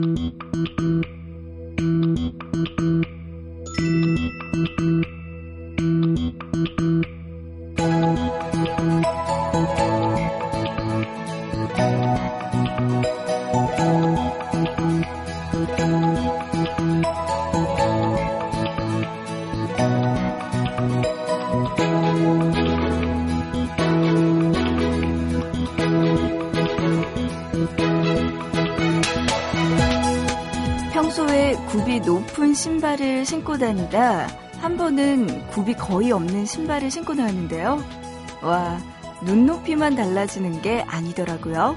평소 신발을 신고 다니다 한 번은 굽이 거의 없는 신발을 신고 나왔는데요. 와, 눈높이만 달라지는 게 아니더라고요.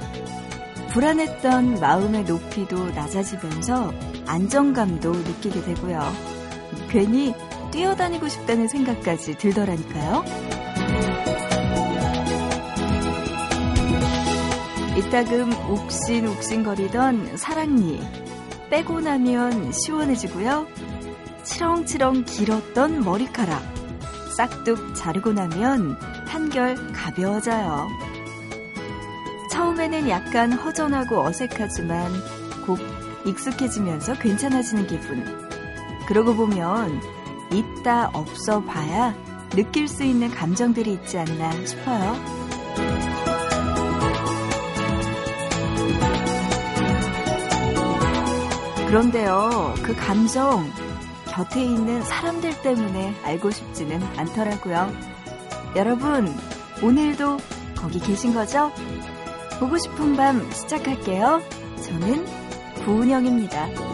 불안했던 마음의 높이도 낮아지면서 안정감도 느끼게 되고요. 괜히 뛰어다니고 싶다는 생각까지 들더라니까요. 이따금 욱신욱신거리던 사랑니 빼고 나면 시원해지고요. 치렁치렁 길었던 머리카락 싹둑 자르고 나면 한결 가벼워져요. 처음에는 약간 허전하고 어색하지만 곧 익숙해지면서 괜찮아지는 기분. 그러고 보면 있다 없어 봐야 느낄 수 있는 감정들이 있지 않나 싶어요. 그런데요, 그 감정 곁에 있는 사람들 때문에 알고 싶지는 않더라고요. 여러분, 오늘도 거기 계신 거죠? 보고 싶은 밤 시작할게요. 저는 구은영입니다.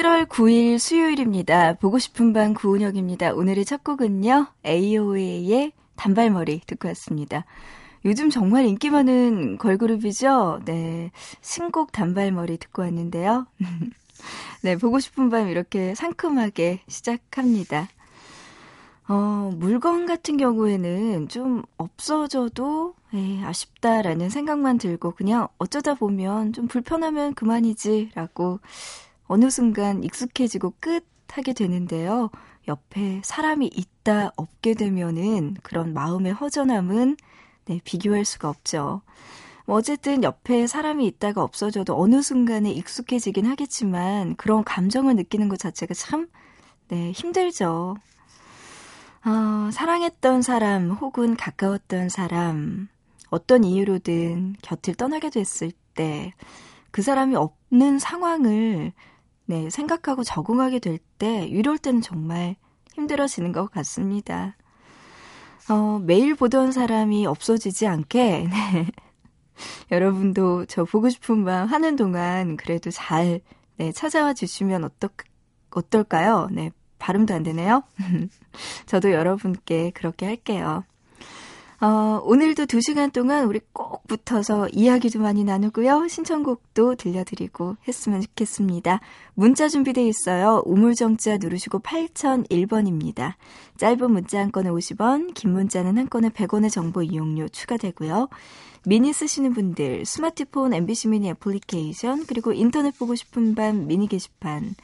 7월 9일 수요일입니다. 보고 싶은 밤 구은혁입니다. 오늘의 첫 곡은요. AOA의 단발머리 듣고 왔습니다. 요즘 정말 인기 많은 걸그룹이죠. 네. 신곡 단발머리 듣고 왔는데요. 네, 보고 싶은 밤 이렇게 상큼하게 시작합니다. 어, 물건 같은 경우에는 좀 없어져도 에이, 아쉽다라는 생각만 들고 그냥 어쩌다 보면 좀 불편하면 그만이지라고 어느 순간 익숙해지고 끝 하게 되는데요. 옆에 사람이 있다 없게 되면은 그런 마음의 허전함은 네, 비교할 수가 없죠. 뭐 어쨌든 옆에 사람이 있다가 없어져도 어느 순간에 익숙해지긴 하겠지만 그런 감정을 느끼는 것 자체가 참 네, 힘들죠. 어, 사랑했던 사람 혹은 가까웠던 사람 어떤 이유로든 곁을 떠나게 됐을 때 그 사람이 없는 상황을 네, 생각하고 적응하게 될 때, 이럴 때는 정말 힘들어지는 것 같습니다. 어, 매일 보던 사람이 없어지지 않게, 네. 여러분도 저 보고 싶은 밤 하는 동안 그래도 잘, 네, 찾아와 주시면 어떨, 어떨까요? 네, 발음도 안 되네요. 저도 여러분께 그렇게 할게요. 어, 오늘도 두 시간 동안 우리 꼭 붙어서 이야기도 많이 나누고요. 신청곡도 들려드리고 했으면 좋겠습니다. 문자 준비되어 있어요. 우물정자 누르시고 8001번입니다. 짧은 문자 한 건에 50원, 긴 문자는 한 건에 100원의 정보 이용료 추가되고요. 미니 쓰시는 분들, 스마트폰 MBC 미니 애플리케이션, 그리고 인터넷 보고 싶은 밤 미니 게시판,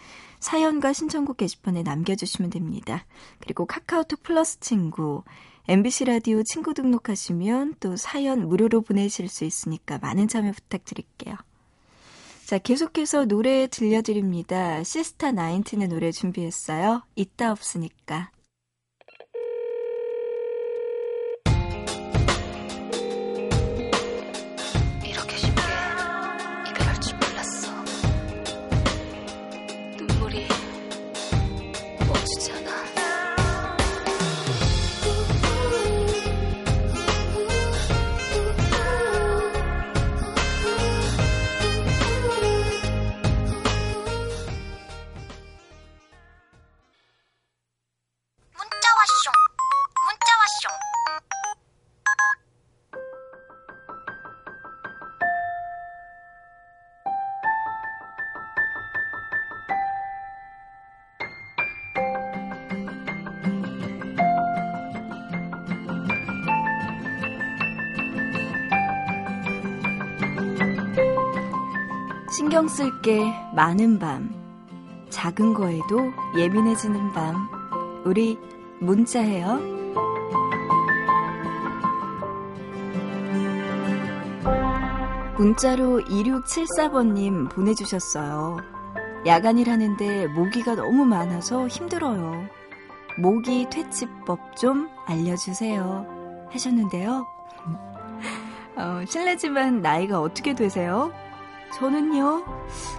사연과 신청곡 게시판에 남겨주시면 됩니다. 그리고 카카오톡 플러스 친구, MBC 라디오 친구 등록하시면 또 사연 무료로 보내실 수 있으니까 많은 참여 부탁드릴게요. 자, 계속해서 노래 들려드립니다. 시스타 나인틴의 노래 준비했어요. 있다 없으니까. 신경 쓸게 많은 밤, 작은 거에도 예민해지는 밤, 우리 문자해요. 문자로 2674번님 보내주셨어요. 야간일 하는데 모기가 너무 많아서 힘들어요. 모기 퇴치법 좀 알려주세요. 하셨는데요. 어, 실례지만 나이가 어떻게 되세요? 저는요,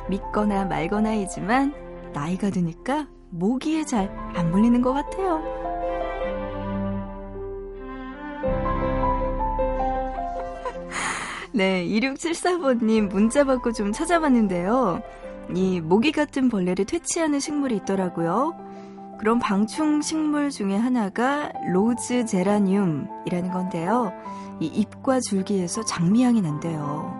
믿거나 말거나이지만 나이가 드니까 모기에 잘 안 물리는 것 같아요. 네, 2674번님 문자 받고 좀 찾아봤는데요. 이 모기 같은 벌레를 퇴치하는 식물이 있더라고요. 그런 방충 식물 중에 하나가 로즈 제라늄이라는 건데요. 이 잎과 줄기에서 장미향이 난대요.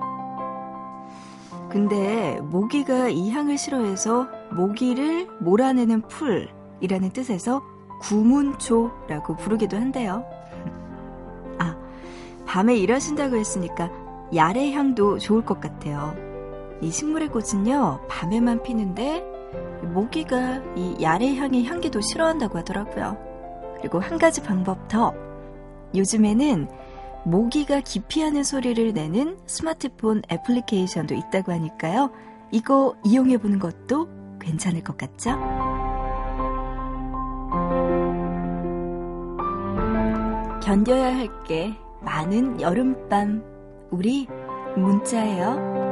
근데 모기가 이 향을 싫어해서 모기를 몰아내는 풀이라는 뜻에서 구문초라고 부르기도 한대요. 아, 밤에 일하신다고 했으니까 야레 향도 좋을 것 같아요. 이 식물의 꽃은요, 밤에만 피는데 모기가 이 야레 향의 향기도 싫어한다고 하더라고요. 그리고 한 가지 방법 더. 요즘에는 모기가 기피하는 소리를 내는 스마트폰 애플리케이션도 있다고 하니까요. 이거 이용해 보는 것도 괜찮을 것 같죠? 견뎌야 할 게 많은 여름밤. 우리 문자예요.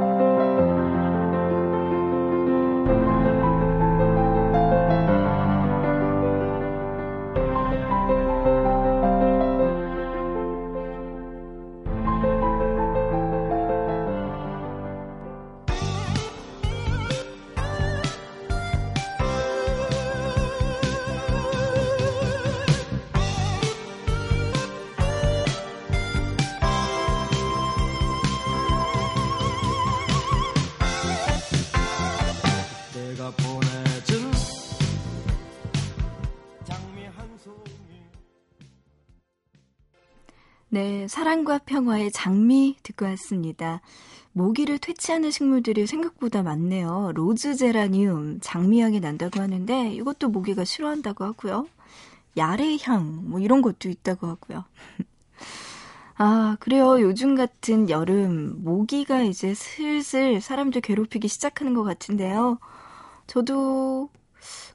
네, 사랑과 평화의 장미 듣고 왔습니다. 모기를 퇴치하는 식물들이 생각보다 많네요. 로즈 제라늄, 장미향이 난다고 하는데 이것도 모기가 싫어한다고 하고요. 야레향, 뭐 이런 것도 있다고 하고요. 아, 그래요. 요즘 같은 여름, 모기가 이제 슬슬 사람들 괴롭히기 시작하는 것 같은데요. 저도,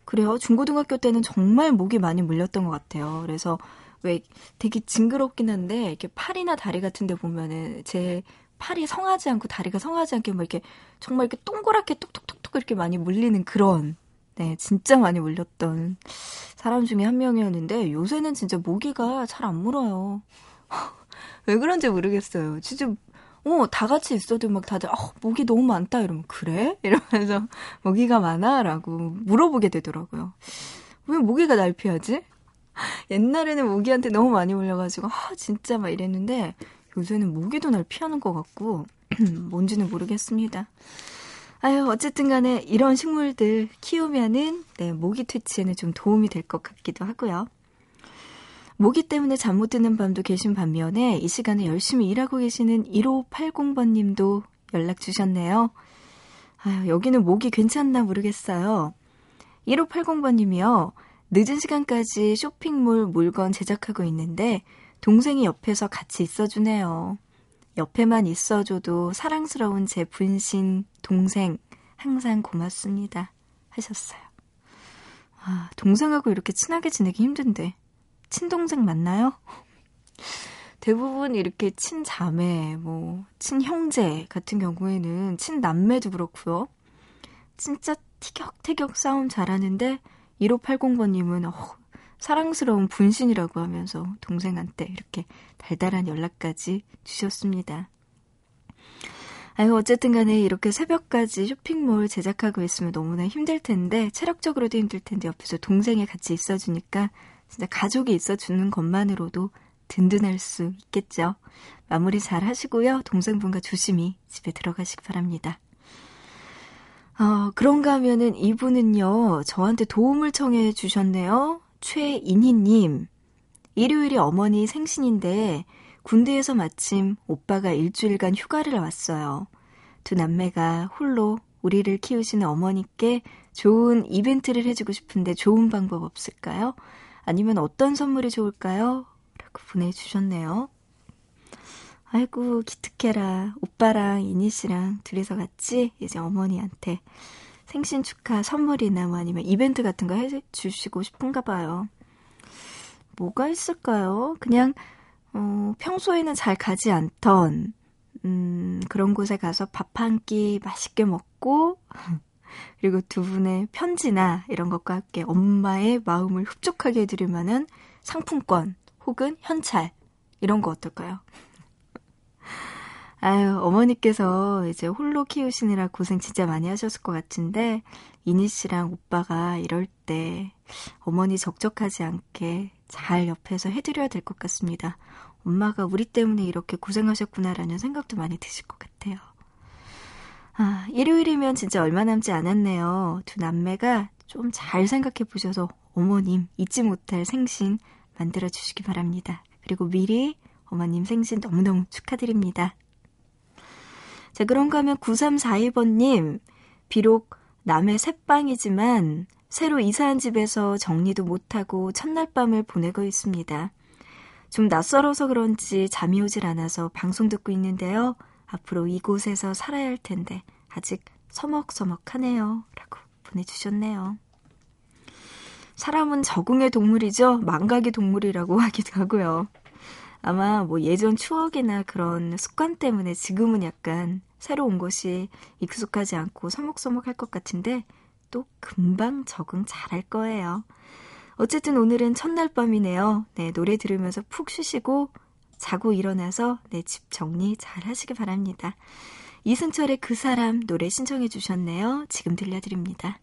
그래요. 중고등학교 때는 정말 모기 많이 물렸던 것 같아요. 그래서 왜 되게 징그럽긴 한데 이렇게 팔이나 다리 같은 데 보면은 제 팔이 성하지 않고 다리가 성하지 않게 뭐 이렇게 정말 이렇게 동그랗게 톡톡톡톡 이렇게 많이 물리는 그런 네, 진짜 많이 물렸던 사람 중에 한 명이었는데 요새는 진짜 모기가 잘 안 물어요. 왜 그런지 모르겠어요. 진짜 어, 다 같이 있어도 막 다들, 어, 모기 너무 많다. 이러면, 그래? 이러면서, 모기가 많아? 라고 물어보게 되더라고요. 왜 모기가 날 피하지? 옛날에는 모기한테 너무 많이 물려가지고, 아, 진짜 막 이랬는데, 요새는 모기도 날 피하는 것 같고, 뭔지는 모르겠습니다. 아유, 어쨌든 간에 이런 식물들 키우면은, 네, 모기 퇴치에는 좀 도움이 될 것 같기도 하고요. 모기 때문에 잠 못 드는 밤도 계신 반면에 이 시간에 열심히 일하고 계시는 1580번 님도 연락 주셨네요. 아유, 여기는 모기 괜찮나 모르겠어요. 1580번 님이요. 늦은 시간까지 쇼핑몰 물건 제작하고 있는데 동생이 옆에서 같이 있어주네요. 옆에만 있어줘도 사랑스러운 제 분신 동생 항상 고맙습니다. 하셨어요. 아, 동생하고 이렇게 친하게 지내기 힘든데 친동생 맞나요? 대부분 이렇게 친자매, 뭐 친형제 같은 경우에는 친남매도 그렇고요. 진짜 티격태격 싸움 잘하는데 1580번님은 어, 사랑스러운 분신이라고 하면서 동생한테 이렇게 달달한 연락까지 주셨습니다. 아유, 어쨌든 간에 이렇게 새벽까지 쇼핑몰 제작하고 있으면 너무나 힘들 텐데, 체력적으로도 힘들 텐데, 옆에서 동생이 같이 있어주니까, 진짜 가족이 있어주는 것만으로도 든든할 수 있겠죠. 마무리 잘 하시고요. 동생분과 조심히 집에 들어가시기 바랍니다. 어, 그런가 하면은 이분은요, 저한테 도움을 청해 주셨네요. 최인희님. 일요일이 어머니 생신인데, 군대에서 마침 오빠가 일주일간 휴가를 왔어요. 두 남매가 홀로 우리를 키우시는 어머니께 좋은 이벤트를 해주고 싶은데 좋은 방법 없을까요? 아니면 어떤 선물이 좋을까요? 라고 보내주셨네요. 아이고, 기특해라. 오빠랑 이니 씨랑 둘이서 같이 이제 어머니한테 생신 축하 선물이나 뭐 아니면 이벤트 같은 거 해주시고 싶은가 봐요. 뭐가 있을까요? 그냥, 어, 평소에는 잘 가지 않던, 음, 그런 곳에 가서 밥 한 끼 맛있게 먹고, 그리고 두 분의 편지나 이런 것과 함께 엄마의 마음을 흡족하게 해드릴 만한 상품권 혹은 현찰, 이런 거 어떨까요? 아유, 어머니께서 이제 홀로 키우시느라 고생 진짜 많이 하셨을 것 같은데, 이니 씨랑 오빠가 이럴 때 어머니 적적하지 않게 잘 옆에서 해드려야 될 것 같습니다. 엄마가 우리 때문에 이렇게 고생하셨구나라는 생각도 많이 드실 것 같아요. 아, 일요일이면 진짜 얼마 남지 않았네요. 두 남매가 좀 잘 생각해 보셔서 어머님 잊지 못할 생신 만들어 주시기 바랍니다. 그리고 미리 어머님 생신 너무너무 축하드립니다. 자, 그런가 하면 9342번님, 비록 남의 새빵이지만 새로 이사한 집에서 정리도 못하고 첫날 밤을 보내고 있습니다. 좀 낯설어서 그런지 잠이 오질 않아서 방송 듣고 있는데요. 앞으로 이곳에서 살아야 할 텐데 아직 서먹서먹하네요. 라고 보내주셨네요. 사람은 적응의 동물이죠. 망각의 동물이라고 하기도 하고요. 아마 뭐 예전 추억이나 그런 습관 때문에 지금은 약간 새로운 곳이 익숙하지 않고 서먹서먹할 것 같은데 또 금방 적응 잘할 거예요. 어쨌든 오늘은 첫날 밤이네요. 네, 노래 들으면서 푹 쉬시고 자고 일어나서 내 집 정리 잘 하시기 바랍니다. 이승철의 그 사람 노래 신청해 주셨네요. 지금 들려드립니다.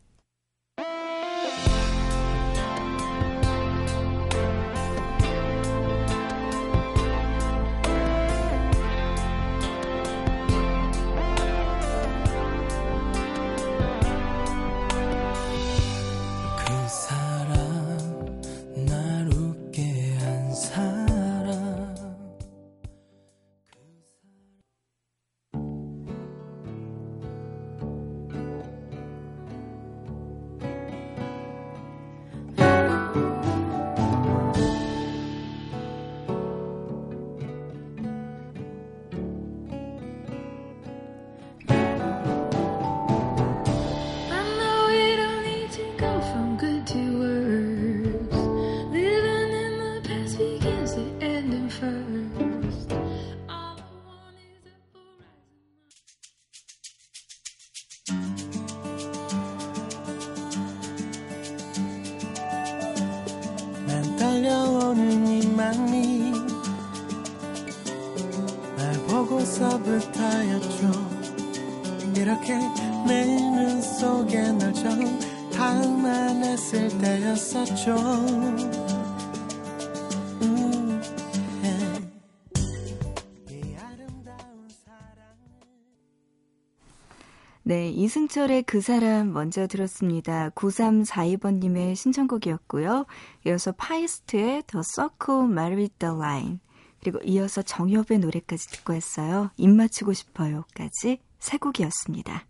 네, 이승철의 그 사람 먼저 들었습니다. 9342번님의 신청곡이었고요. 이어서 파이스트의 The Circle Married the Line 그리고 이어서 정엽의 노래까지 듣고 왔어요. 입 맞추고 싶어요까지 세 곡이었습니다.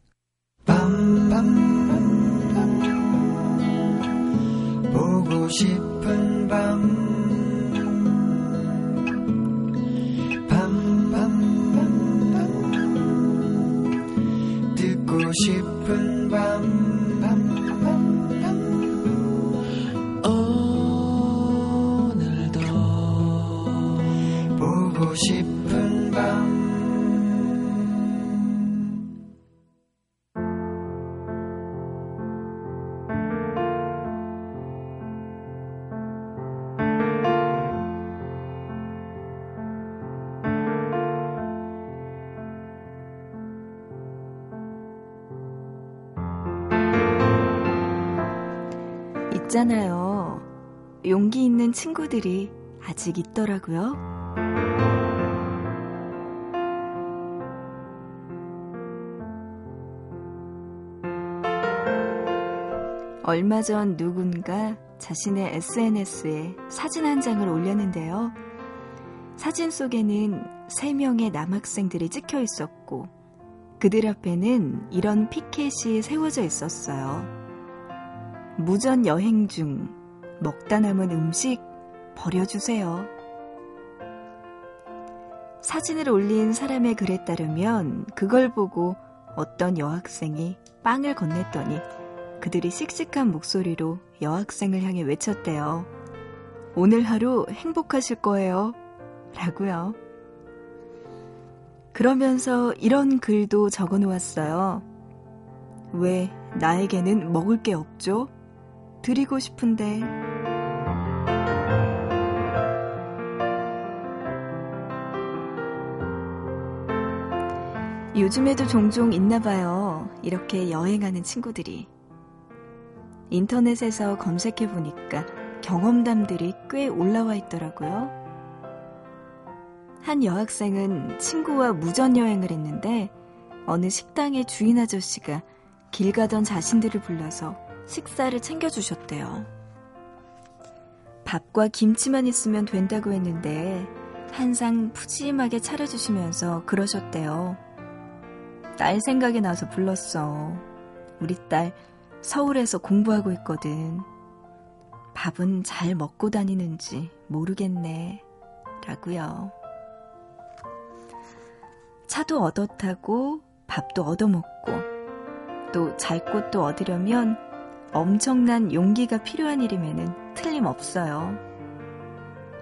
밤밤 보고 싶은 밤. 밤밤밤밤. 듣고 싶은 밤 밤밤밤. 싶은 있잖아요. 용기 있는 친구들이 아직 있더라고요. 얼마 전 누군가 자신의 SNS에 사진 한 장을 올렸는데요. 사진 속에는 3명의 남학생들이 찍혀 있었고, 그들 앞에는 이런 피켓이 세워져 있었어요. 무전 여행 중 먹다 남은 음식 버려주세요. 사진을 올린 사람의 글에 따르면 그걸 보고 어떤 여학생이 빵을 건넸더니 그들이 씩씩한 목소리로 여학생을 향해 외쳤대요. 오늘 하루 행복하실 거예요. 라고요. 그러면서 이런 글도 적어 놓았어요. 왜 나에게는 먹을 게 없죠? 드리고 싶은데. 요즘에도 종종 있나 봐요. 이렇게 여행하는 친구들이. 인터넷에서 검색해 보니까 경험담들이 꽤 올라와 있더라고요. 한 여학생은 친구와 무전여행을 했는데 어느 식당의 주인 아저씨가 길 가던 자신들을 불러서 식사를 챙겨주셨대요. 밥과 김치만 있으면 된다고 했는데 한상 푸짐하게 차려주시면서 그러셨대요. 딸 생각이 나서 불렀어. 우리 딸 서울에서 공부하고 있거든. 밥은 잘 먹고 다니는지 모르겠네. 라고요. 차도 얻어 타고 밥도 얻어 먹고 또 잘 곳도 얻으려면 엄청난 용기가 필요한 일임에는 틀림없어요.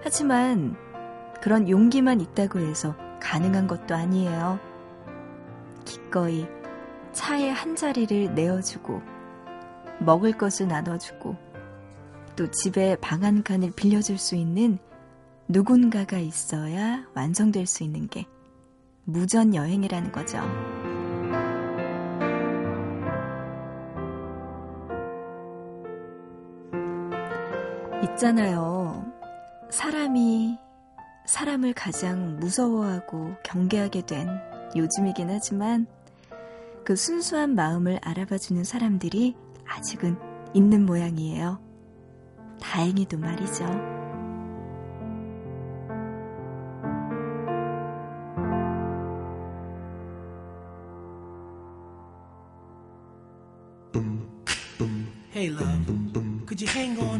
하지만 그런 용기만 있다고 해서 가능한 것도 아니에요. 기꺼이 차에 한 자리를 내어주고 먹을 것을 나눠주고 또 집에 방 한 칸을 빌려줄 수 있는 누군가가 있어야 완성될 수 있는 게 무전 여행이라는 거죠. 있잖아요. 사람이 사람을 가장 무서워하고 경계하게 된 요즘이긴 하지만 그 순수한 마음을 알아봐주는 사람들이 아직은 있는 모양이에요. 다행히도 말이죠.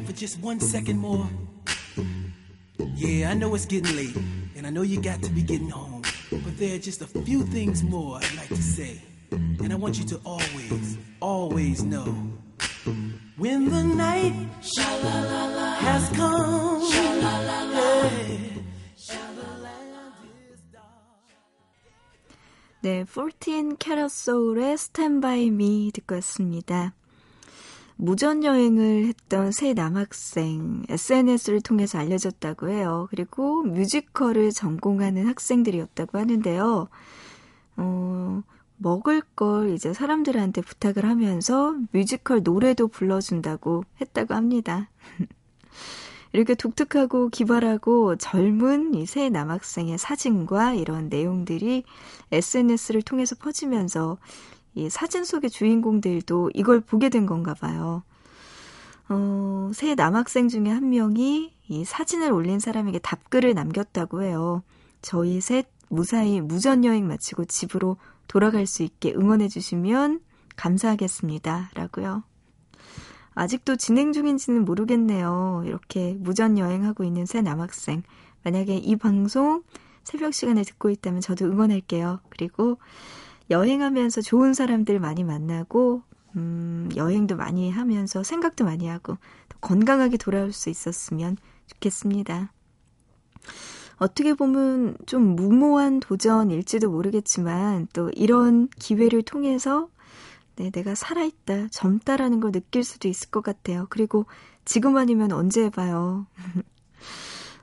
for just one second more? Yeah, I know it's getting late, and I know you got to be getting home, but there are just a few things more I'd like to say. And I want you to always, always know when the night has come. yeah, 네, 14 캐럿 소울의 Stand By Me 듣고 왔습니다. 무전 여행을 했던 새 남학생, SNS를 통해서 알려졌다고 해요. 그리고 뮤지컬을 전공하는 학생들이었다고 하는데요. 어, 먹을 걸 이제 사람들한테 부탁을 하면서 뮤지컬 노래도 불러준다고 했다고 합니다. 이렇게 독특하고 기발하고 젊은 이새 남학생의 사진과 이런 내용들이 SNS를 통해서 퍼지면서 이 사진 속의 주인공들도 이걸 보게 된 건가 봐요. 어, 새 남학생 중에 한 명이 이 사진을 올린 사람에게 답글을 남겼다고 해요. 저희 셋 무사히 무전 여행 마치고 집으로 돌아갈 수 있게 응원해 주시면 감사하겠습니다. 라고요. 아직도 진행 중인지는 모르겠네요. 이렇게 무전 여행하고 있는 새 남학생. 만약에 이 방송 새벽 시간에 듣고 있다면 저도 응원할게요. 그리고 여행하면서 좋은 사람들 많이 만나고, 음, 여행도 많이 하면서 생각도 많이 하고, 더 건강하게 돌아올 수 있었으면 좋겠습니다. 어떻게 보면 좀 무모한 도전일지도 모르겠지만, 또 이런 기회를 통해서 네, 내가 살아있다, 젊다라는 걸 느낄 수도 있을 것 같아요. 그리고 지금 아니면 언제 해봐요.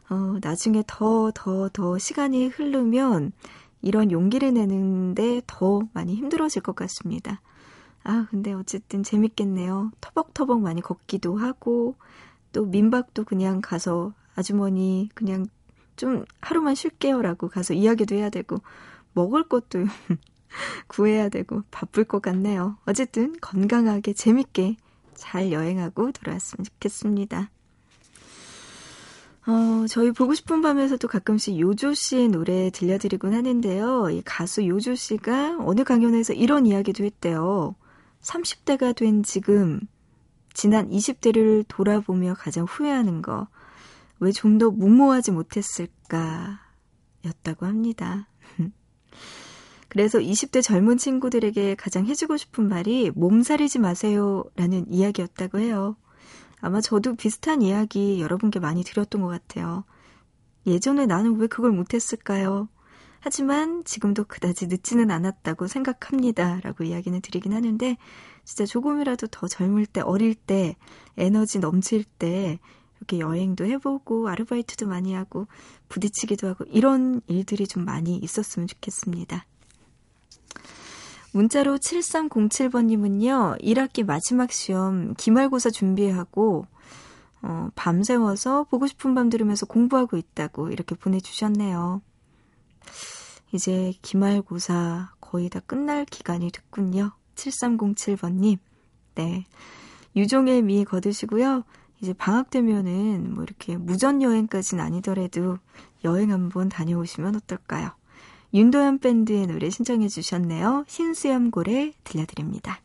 어, 나중에 더, 더, 더 시간이 흐르면 이런 용기를 내는데 더 많이 힘들어질 것 같습니다. 아, 근데 어쨌든 재밌겠네요. 터벅터벅 많이 걷기도 하고, 또 민박도 그냥 가서 아주머니 그냥 좀 하루만 쉴게요라고 가서 이야기도 해야 되고, 먹을 것도 구해야 되고 바쁠 것 같네요. 어쨌든 건강하게 재밌게 잘 여행하고 돌아왔으면 좋겠습니다. 어, 저희 보고 싶은 밤에서도 가끔씩 요조 씨의 노래 들려드리곤 하는데요. 이 가수 요조 씨가 어느 강연에서 이런 이야기도 했대요. 30대가 된 지금, 지난 20대를 돌아보며 가장 후회하는 거, 왜 좀 더 무모하지 못했을까, 였다고 합니다. 그래서 20대 젊은 친구들에게 가장 해주고 싶은 말이 몸살이지 마세요 라는 이야기였다고 해요. 아마 저도 비슷한 이야기 여러분께 많이 드렸던 것 같아요. 예전에 나는 왜 그걸 못했을까요? 하지만 지금도 그다지 늦지는 않았다고 생각합니다. 라고 이야기는 드리긴 하는데, 진짜 조금이라도 더 젊을 때, 어릴 때, 에너지 넘칠 때, 이렇게 여행도 해보고, 아르바이트도 많이 하고, 부딪히기도 하고, 이런 일들이 좀 많이 있었으면 좋겠습니다. 문자로 7307번님은요, 1학기 마지막 시험 기말고사 준비하고, 어, 밤새워서 보고 싶은 밤 들으면서 공부하고 있다고 이렇게 보내주셨네요. 이제 기말고사 거의 다 끝날 기간이 됐군요. 7307번님. 네. 유종의 미 거두시고요. 이제 방학 되면은 뭐 이렇게 무전 여행까지는 아니더라도 여행 한번 다녀오시면 어떨까요? 윤도현 밴드의 노래 신청해 주셨네요. 흰수염 고래 들려드립니다.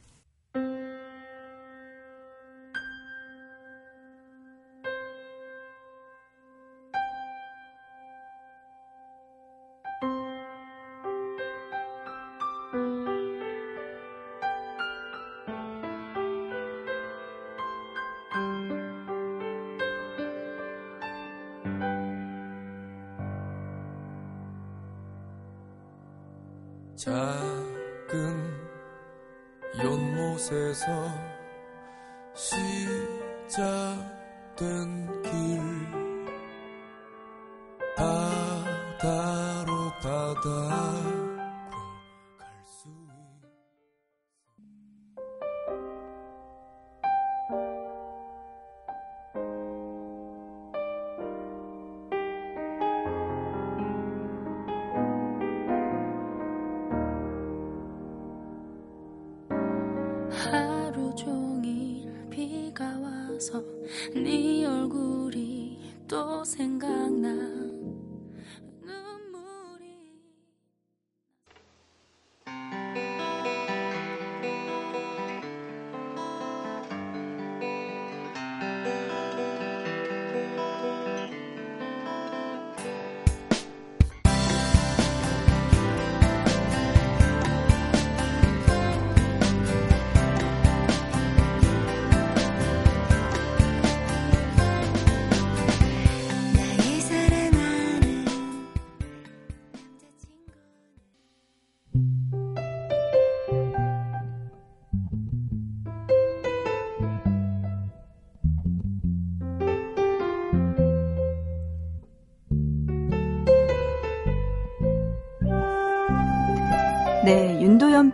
네 얼굴이 또 생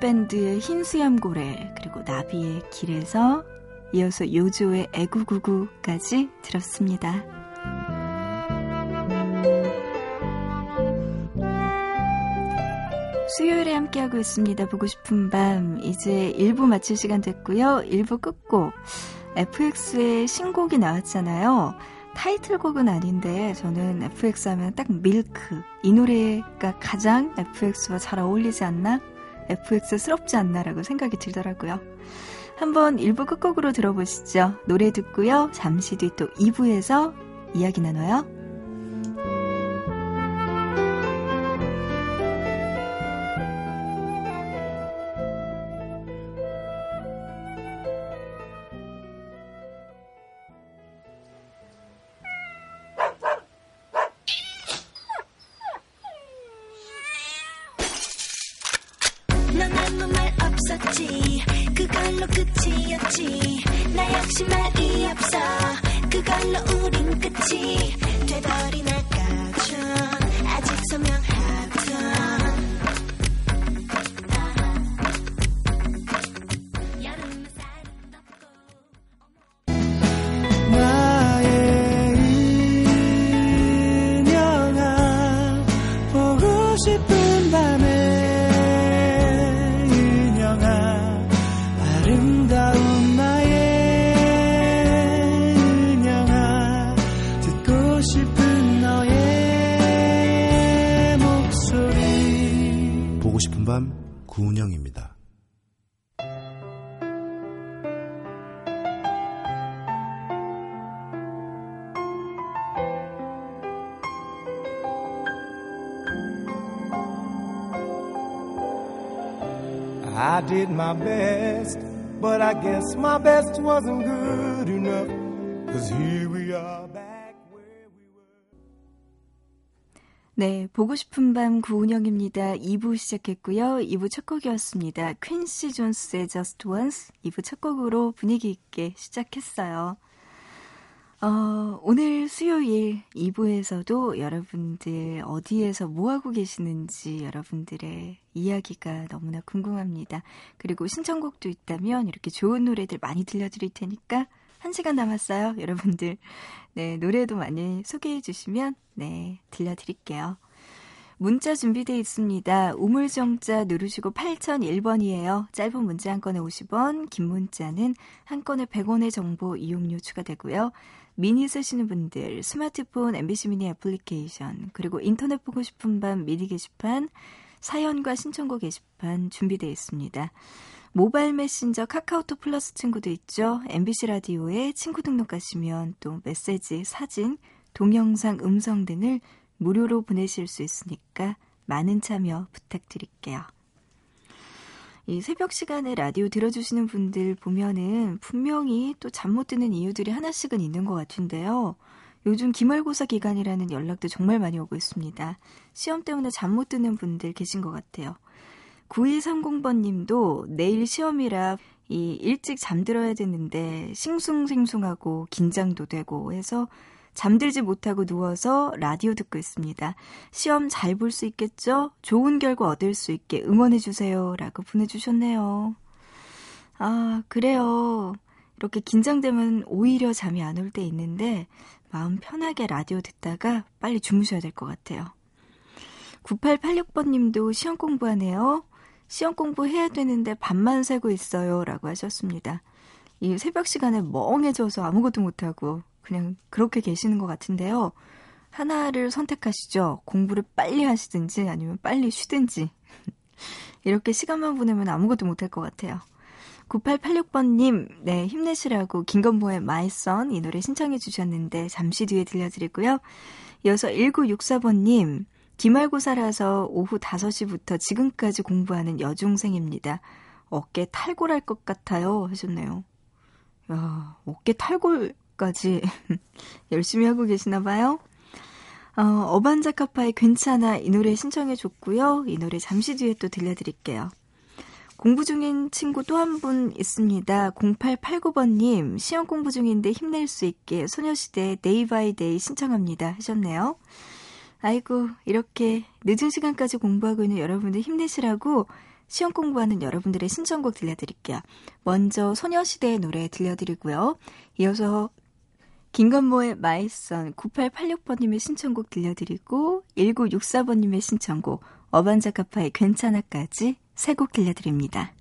밴드의 흰 수염 고래 그리고 나비의 길에서 이어서 요조의 애구구구까지 들었습니다. 수요일에 함께하고 있습니다. 보고 싶은 밤. 이제 1부 마칠 시간 됐고요. 1부 끝곡. FX의 신곡이 나왔잖아요. 타이틀곡은 아닌데 저는 FX 하면 딱 밀크 이 노래가 가장 FX와 잘 어울리지 않나? FX스럽지 않나라고 생각이 들더라고요. 한번 1부 끝곡으로 들어보시죠. 노래 듣고요. 잠시 뒤 또 2부에서 이야기 나눠요. I did my best, but I guess my best wasn't good enough. Cause here we are back where we were. 네, 보고 싶은 밤 구은영입니다. 2부 시작했고요. 2부 첫 곡이었습니다. 퀸시 존스의 Just Once 2부 첫 곡으로 분위기 있게 시작했어요. 어, 오늘 수요일 2부에서도 여러분들 어디에서 뭐하고 계시는지 여러분들의 이야기가 너무나 궁금합니다. 그리고 신청곡도 있다면 이렇게 좋은 노래들 많이 들려드릴 테니까 한 시간 남았어요. 여러분들. 네, 노래도 많이 소개해 주시면, 네, 들려드릴게요. 문자 준비되어 있습니다. 우물정자 누르시고 8001번이에요. 짧은 문자 한 건에 50원, 긴 문자는 한 건에 100원의 정보 이용료 추가되고요. 미니 쓰시는 분들, 스마트폰 MBC 미니 애플리케이션, 그리고 인터넷 보고 싶은 밤 미니 게시판, 사연과 신청곡 게시판 준비되어 있습니다. 모바일 메신저 카카오톡 플러스 친구도 있죠. MBC 라디오에 친구 등록하시면 또 메시지, 사진, 동영상, 음성 등을 무료로 보내실 수 있으니까 많은 참여 부탁드릴게요. 이 새벽 시간에 라디오 들어주시는 분들 보면은 분명히 또 잠 못 드는 이유들이 하나씩은 있는 것 같은데요. 요즘 기말고사 기간이라는 연락도 정말 많이 오고 있습니다. 시험 때문에 잠 못 드는 분들 계신 것 같아요. 9130번 님도 내일 시험이라 이 일찍 잠들어야 되는데 싱숭생숭하고 긴장도 되고 해서 잠들지 못하고 누워서 라디오 듣고 있습니다. 시험 잘 볼 수 있겠죠? 좋은 결과 얻을 수 있게 응원해주세요. 라고 보내주셨네요. 아, 그래요. 이렇게 긴장되면 오히려 잠이 안 올 때 있는데, 마음 편하게 라디오 듣다가 빨리 주무셔야 될 것 같아요. 9886번 님도 시험 공부하네요. 시험 공부해야 되는데 밤만 새고 있어요. 라고 하셨습니다. 이 새벽 시간에 멍해져서 아무것도 못하고 그냥 그렇게 계시는 것 같은데요. 하나를 선택하시죠. 공부를 빨리 하시든지 아니면 빨리 쉬든지. 이렇게 시간만 보내면 아무것도 못할 것 같아요. 9886번님, 네, 힘내시라고 My Son 이 노래 신청해 주셨는데 잠시 뒤에 들려드리고요. 이어서 1964번님, 기말고사라서 오후 5시부터 지금까지 공부하는 여중생입니다. 어깨 탈골할 것 같아요. 하셨네요. 야, 어깨 탈골 까지 열심히 하고 계시나 봐요. 어, 어반자카파의 괜찮아 이 노래 신청해 줬고요. 이 노래 잠시 뒤에 또 들려드릴게요. 공부 중인 친구 또 한 분 있습니다. 0889번님, 시험 공부 중인데 힘낼 수 있게 소녀시대 Day by Day 신청합니다. 하셨네요. 아이고, 이렇게 늦은 시간까지 공부하고 있는 여러분들 힘내시라고 시험 공부하는 여러분들의 신청곡 들려드릴게요. 먼저 소녀시대의 노래 들려드리고요. 이어서 김건모의 My Son 9886번님의 신청곡 들려드리고 1964번님의 신청곡 어반자카파의 괜찮아까지 세 곡 들려드립니다.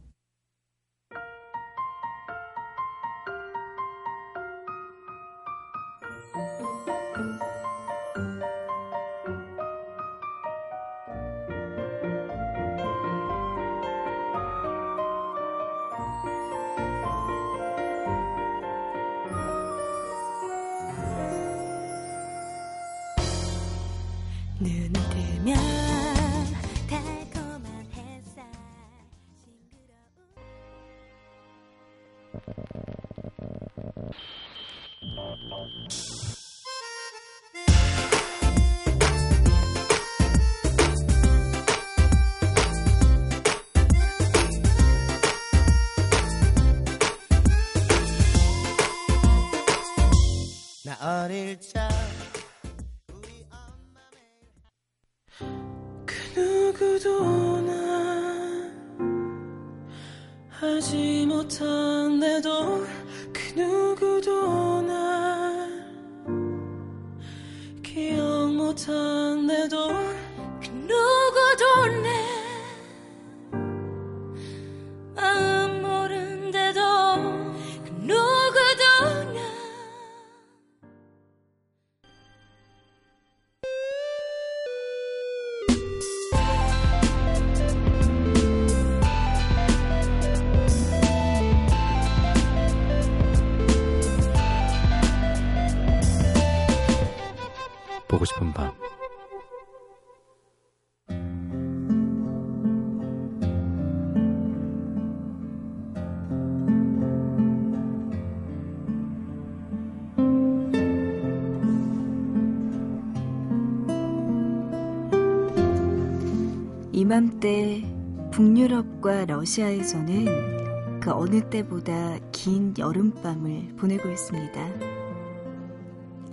이맘때 북유럽과 러시아에서는 그 어느 때보다 긴 여름밤을 보내고 있습니다.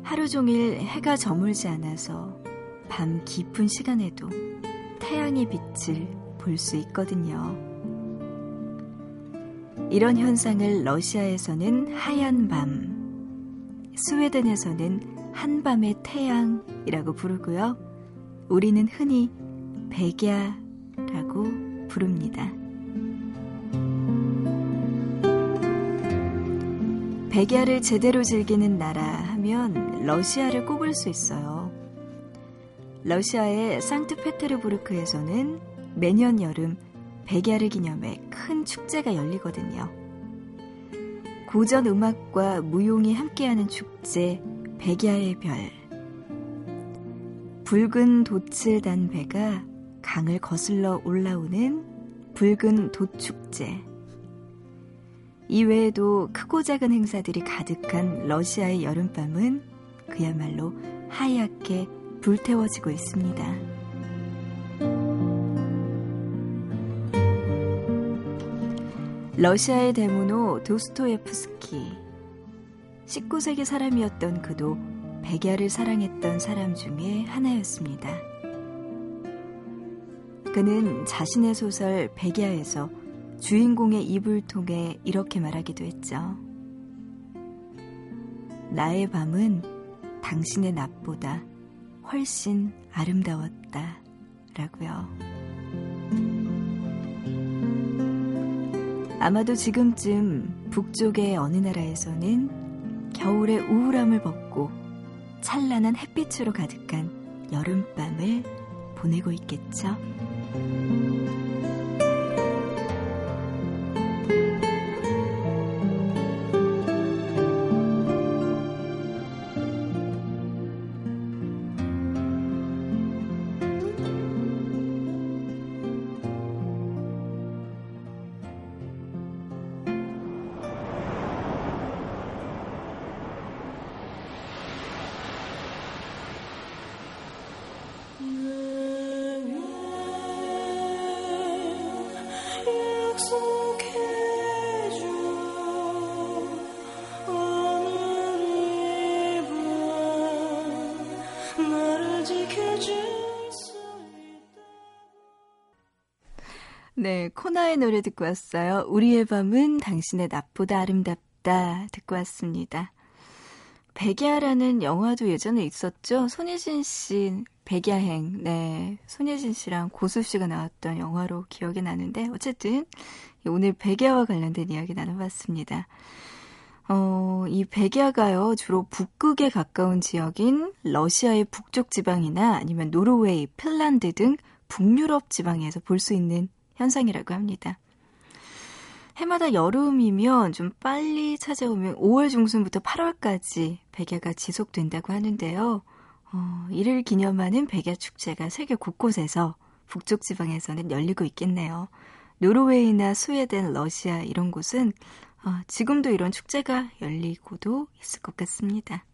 하루 종일 해가 저물지 않아서 밤 깊은 시간에도 태양의 빛을 볼 수 있거든요. 이런 현상을 러시아에서는 하얀 밤, 스웨덴에서는 한밤의 태양이라고 부르고요. 우리는 흔히 백야라고 부릅니다. 백야를 제대로 즐기는 나라 하면 러시아를 꼽을 수 있어요. 러시아의 상트페테르부르크에서는 매년 여름 백야를 기념해 큰 축제가 열리거든요. 고전 음악과 무용이 함께하는 축제 백야의 별. 붉은 돛을 단 배가 강을 거슬러 올라오는 붉은 돛축제. 이외에도 크고 작은 행사들이 가득한 러시아의 여름밤은 그야말로 하얗게 불태워지고 있습니다. 러시아의 대문호 도스토예프스키. 19세기 사람이었던 그도 백야를 사랑했던 사람 중에 하나였습니다. 그는 자신의 소설 백야에서 주인공의 입을 통해 이렇게 말하기도 했죠. 나의 밤은 당신의 낮보다 훨씬 아름다웠다. 라고요. 아마도 지금쯤 북쪽의 어느 나라에서는 겨울의 우울함을 벗고 찬란한 햇빛으로 가득한 여름밤을 보내고 있겠죠. 네, 코나의 노래 듣고 왔어요. 우리의 밤은 당신의 낮보다 아름답다 듣고 왔습니다. 백야라는 영화도 예전에 있었죠. 손예진 씨 백야행. 네, 손예진 씨랑 고수 씨가 나왔던 영화로 기억이 나는데 어쨌든 오늘 백야와 관련된 이야기 나눠봤습니다. 어, 이 백야가요, 주로 북극에 가까운 지역인 러시아의 북쪽 지방이나 아니면 노르웨이, 핀란드 등 북유럽 지방에서 볼 수 있는 현상이라고 합니다. 해마다 여름이면 좀 빨리 찾아오면 5월 중순부터 8월까지 백야가 지속된다고 하는데요. 어, 이를 기념하는 백야 축제가 세계 곳곳에서 북쪽 지방에서는 열리고 있겠네요. 노르웨이나 스웨덴, 러시아 이런 곳은 어, 지금도 이런 축제가 열리고도 있을 것 같습니다.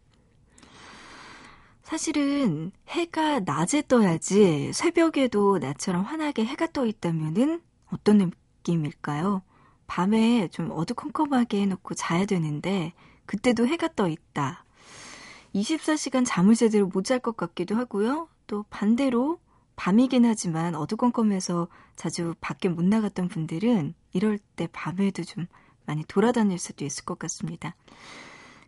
사실은 해가 낮에 떠야지 새벽에도 나처럼 환하게 해가 떠 있다면은 어떤 느낌일까요? 밤에 좀 어두컴컴하게 해놓고 자야 되는데 그때도 해가 떠 있다. 24시간 잠을 제대로 못 잘 것 같기도 하고요. 또 반대로 밤이긴 하지만 어두컴컴해서 자주 밖에 못 나갔던 분들은 이럴 때 밤에도 좀 많이 돌아다닐 수도 있을 것 같습니다.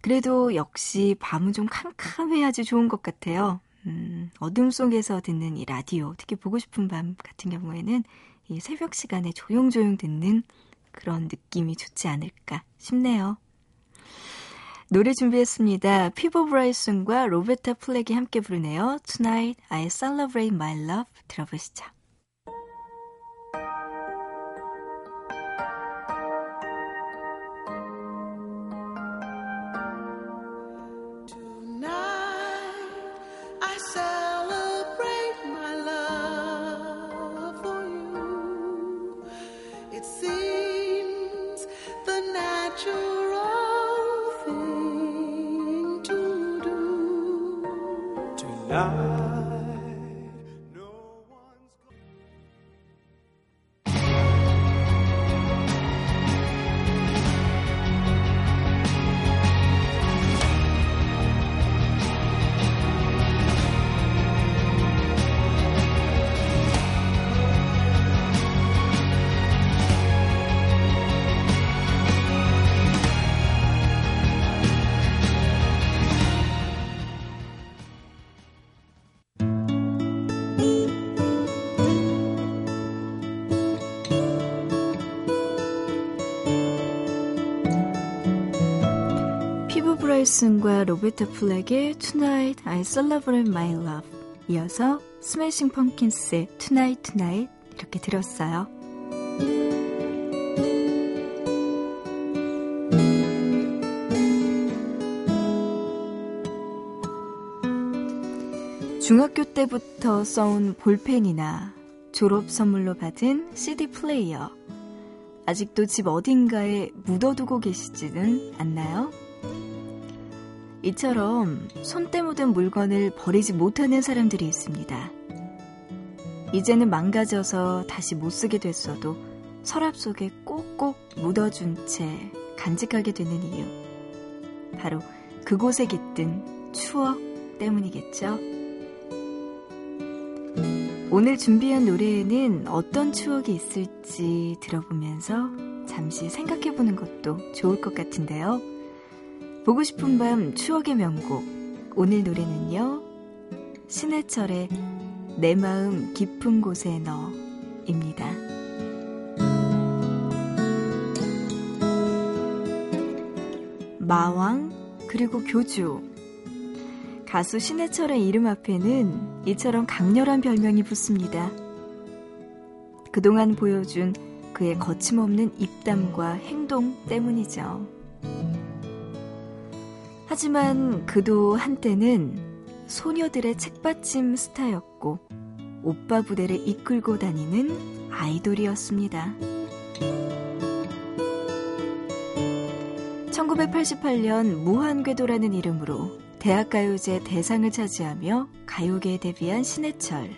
그래도 역시 밤은 좀 캄캄해야지 좋은 것 같아요. 음, 어둠 속에서 듣는 이 라디오, 특히 보고 싶은 밤 같은 경우에는 이 새벽 시간에 조용조용 듣는 그런 느낌이 좋지 않을까 싶네요. 노래 준비했습니다. 피보 브라이슨과 로베타 플렉이 함께 부르네요. Tonight I Celebrate My Love 들어보시죠. 브라이슨과 로베타 플렉의 Tonight I Celebrate My Love 이어서 Smashing Pumpkins의 Tonight Tonight 이렇게 들었어요. 중학교 때부터 써온 볼펜이나 졸업 선물로 받은 CD 플레이어 아직도 집 어딘가에 묻어두고 계시지는 않나요? 이처럼 손때 묻은 물건을 버리지 못하는 사람들이 있습니다. 이제는 망가져서 다시 못 쓰게 됐어도 서랍 속에 꼭꼭 묻어준 채 간직하게 되는 이유. 바로 그곳에 깃든 추억 때문이겠죠. 오늘 준비한 노래에는 어떤 추억이 있을지 들어보면서 잠시 생각해 보는 것도 좋을 것 같은데요. 보고 싶은 밤 추억의 명곡. 오늘 노래는요. 신해철의 내 마음 깊은 곳에 너입니다. 마왕 그리고 교주 가수 신해철의 이름 앞에는 이처럼 강렬한 별명이 붙습니다. 그동안 보여준 그의 거침없는 입담과 행동 때문이죠. 하지만 그도 한때는 소녀들의 책받침 스타였고 오빠 부대를 이끌고 다니는 아이돌이었습니다. 1988년 무한궤도라는 이름으로 대학가요제 대상을 차지하며 가요계에 데뷔한 신해철.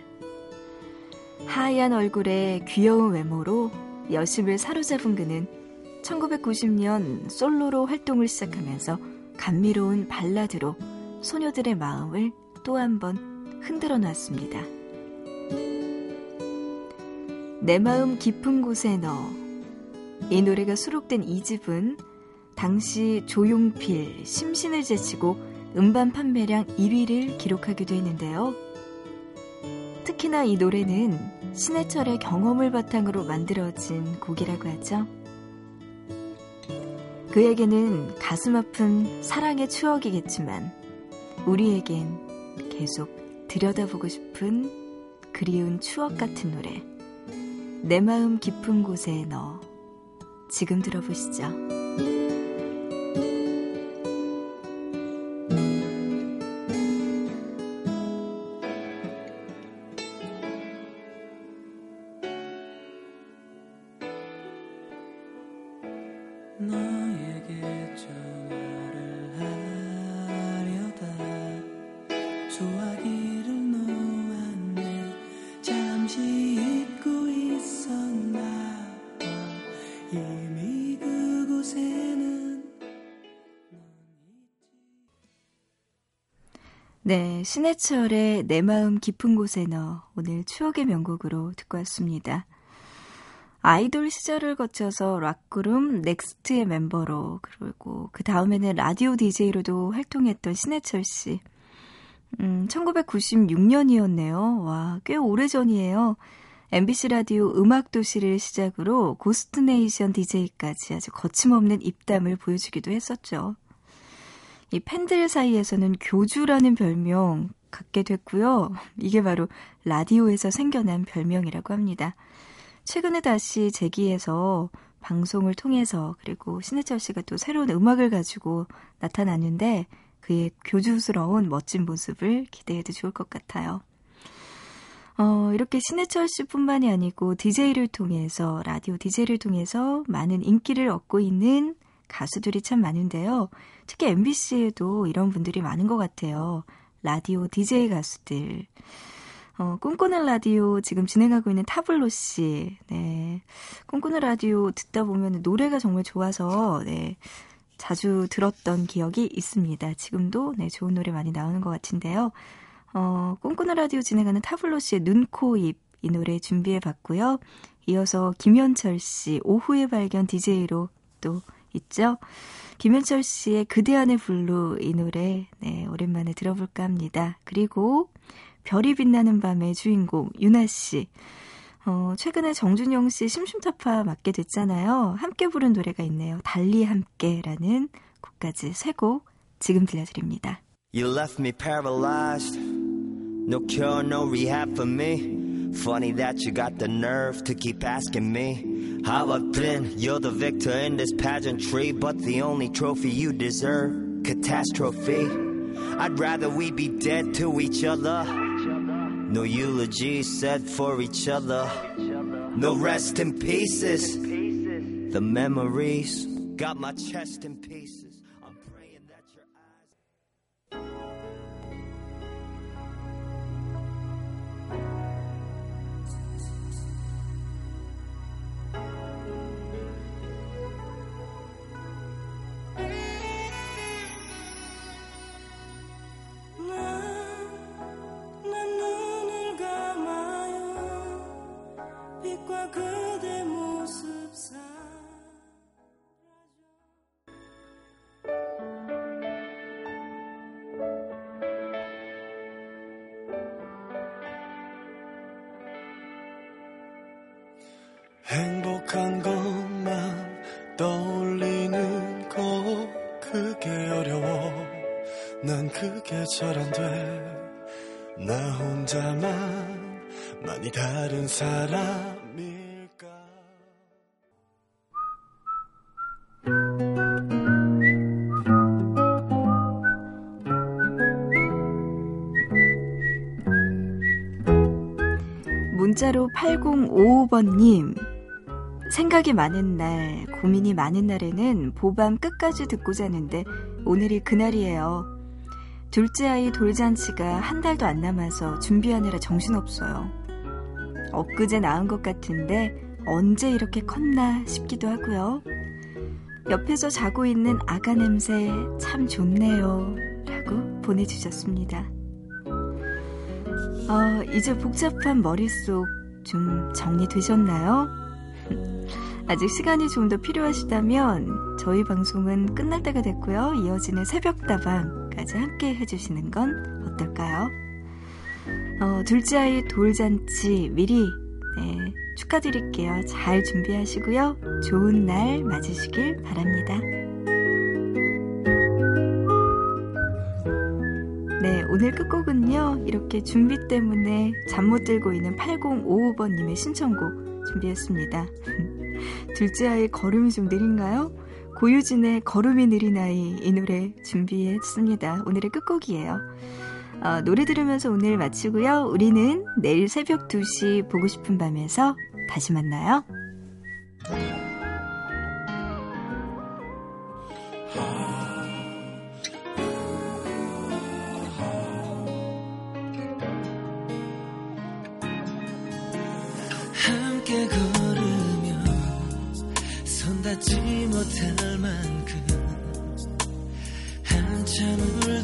하얀 얼굴에 귀여운 외모로 여심을 사로잡은 그는 1990년 솔로로 활동을 시작하면서 감미로운 발라드로 소녀들의 마음을 또 한 번 흔들어 놨습니다. 내 마음 깊은 곳에 너. 이 노래가 수록된 이 집은 당시 조용필, 심신을 제치고 음반 판매량 1위를 기록하기도 했는데요. 특히나 이 노래는 신해철의 경험을 바탕으로 만들어진 곡이라고 하죠. 그에게는 가슴 아픈 사랑의 추억이겠지만 우리에겐 계속 들여다보고 싶은 그리운 추억 같은 노래. 내 마음 깊은 곳에 너. 지금 들어보시죠. 네, 신해철의 내 마음 깊은 곳에 너 오늘 추억의 명곡으로 듣고 왔습니다. 아이돌 시절을 거쳐서 락그룹 넥스트의 멤버로 그리고 그 다음에는 라디오 DJ로도 활동했던 신해철 씨. 음, 1996년이었네요. 와, 꽤 오래전이에요. MBC 라디오 음악도시를 시작으로 Ghost Nation DJ까지 아주 거침없는 입담을 보여주기도 했었죠. 이 팬들 사이에서는 교주라는 별명 갖게 됐고요. 이게 바로 라디오에서 생겨난 별명이라고 합니다. 최근에 다시 재기해서 방송을 통해서 그리고 신해철 씨가 또 새로운 음악을 가지고 나타났는데 그의 교주스러운 멋진 모습을 기대해도 좋을 것 같아요. 어, 이렇게 신해철 씨뿐만이 아니고 DJ를 통해서 라디오 DJ를 통해서 많은 인기를 얻고 있는 가수들이 참 많은데요. 특히 MBC에도 이런 분들이 많은 것 같아요. 라디오 DJ 가수들. 어, 꿈꾸는 라디오 지금 진행하고 있는 타블로 씨. 네. 꿈꾸는 라디오 듣다 보면 노래가 정말 좋아서, 네. 자주 들었던 기억이 있습니다. 지금도, 네, 좋은 노래 많이 나오는 것 같은데요. 어, 꿈꾸는 라디오 진행하는 타블로 씨의 눈, 코, 입. 이 노래 준비해 봤고요. 이어서 김현철 씨, 오후의 발견 DJ로 또 있죠. 김현철 씨의 그대 안의 블루 이 노래, 네, 오랜만에 들어볼까 합니다. 그리고 별이 빛나는 밤의 주인공 윤하 씨. 어, 최근에 정준영 씨 심심타파 맡게 됐잖아요. 함께 부른 노래가 있네요. 달리 함께라는 곡까지 세 곡 지금 들려드립니다. You left me paralyzed. No cure, no rehab for me. Funny that you got the nerve to keep asking me how I've been. You're the victor in this pageantry, but the only trophy you deserve catastrophe. I'd rather we be dead to each other. No eulogy said for each other. No rest in pieces. The memories got my chest in pieces. 많이 다른 사람일까 문자로 8055번님. 생각이 많은 날, 고민이 많은 날에는 보밤 끝까지 듣고 자는데 오늘이 그날이에요. 둘째 아이 돌잔치가 한 달도 안 남아서 준비하느라 정신없어요. 엊그제 낳은 것 같은데 언제 이렇게 컸나 싶기도 하고요. 옆에서 자고 있는 아가 냄새 참 좋네요. 라고 보내주셨습니다. 어, 이제 복잡한 머릿속 좀 정리되셨나요? 아직 시간이 좀 더 필요하시다면 저희 방송은 끝날 때가 됐고요. 이어지는 새벽다방까지 함께 해주시는 건 어떨까요? 어, 둘째 아이 돌잔치 미리 네, 축하드릴게요. 잘 준비하시고요. 좋은 날 맞으시길 바랍니다. 네, 오늘 끝곡은요. 이렇게 준비 때문에 잠 못 들고 있는 8055번님의 신청곡 준비했습니다. 둘째 아이 걸음이 좀 느린가요? 고유진의 걸음이 느린 아이 이 노래 준비했습니다. 오늘의 끝곡이에요. 어, 노래 들으면서 오늘 마치고요. 우리는 내일 새벽 2시 보고 싶은 밤에서 다시 만나요. 함께 걸으면 손 닿지 못할 만큼 한참을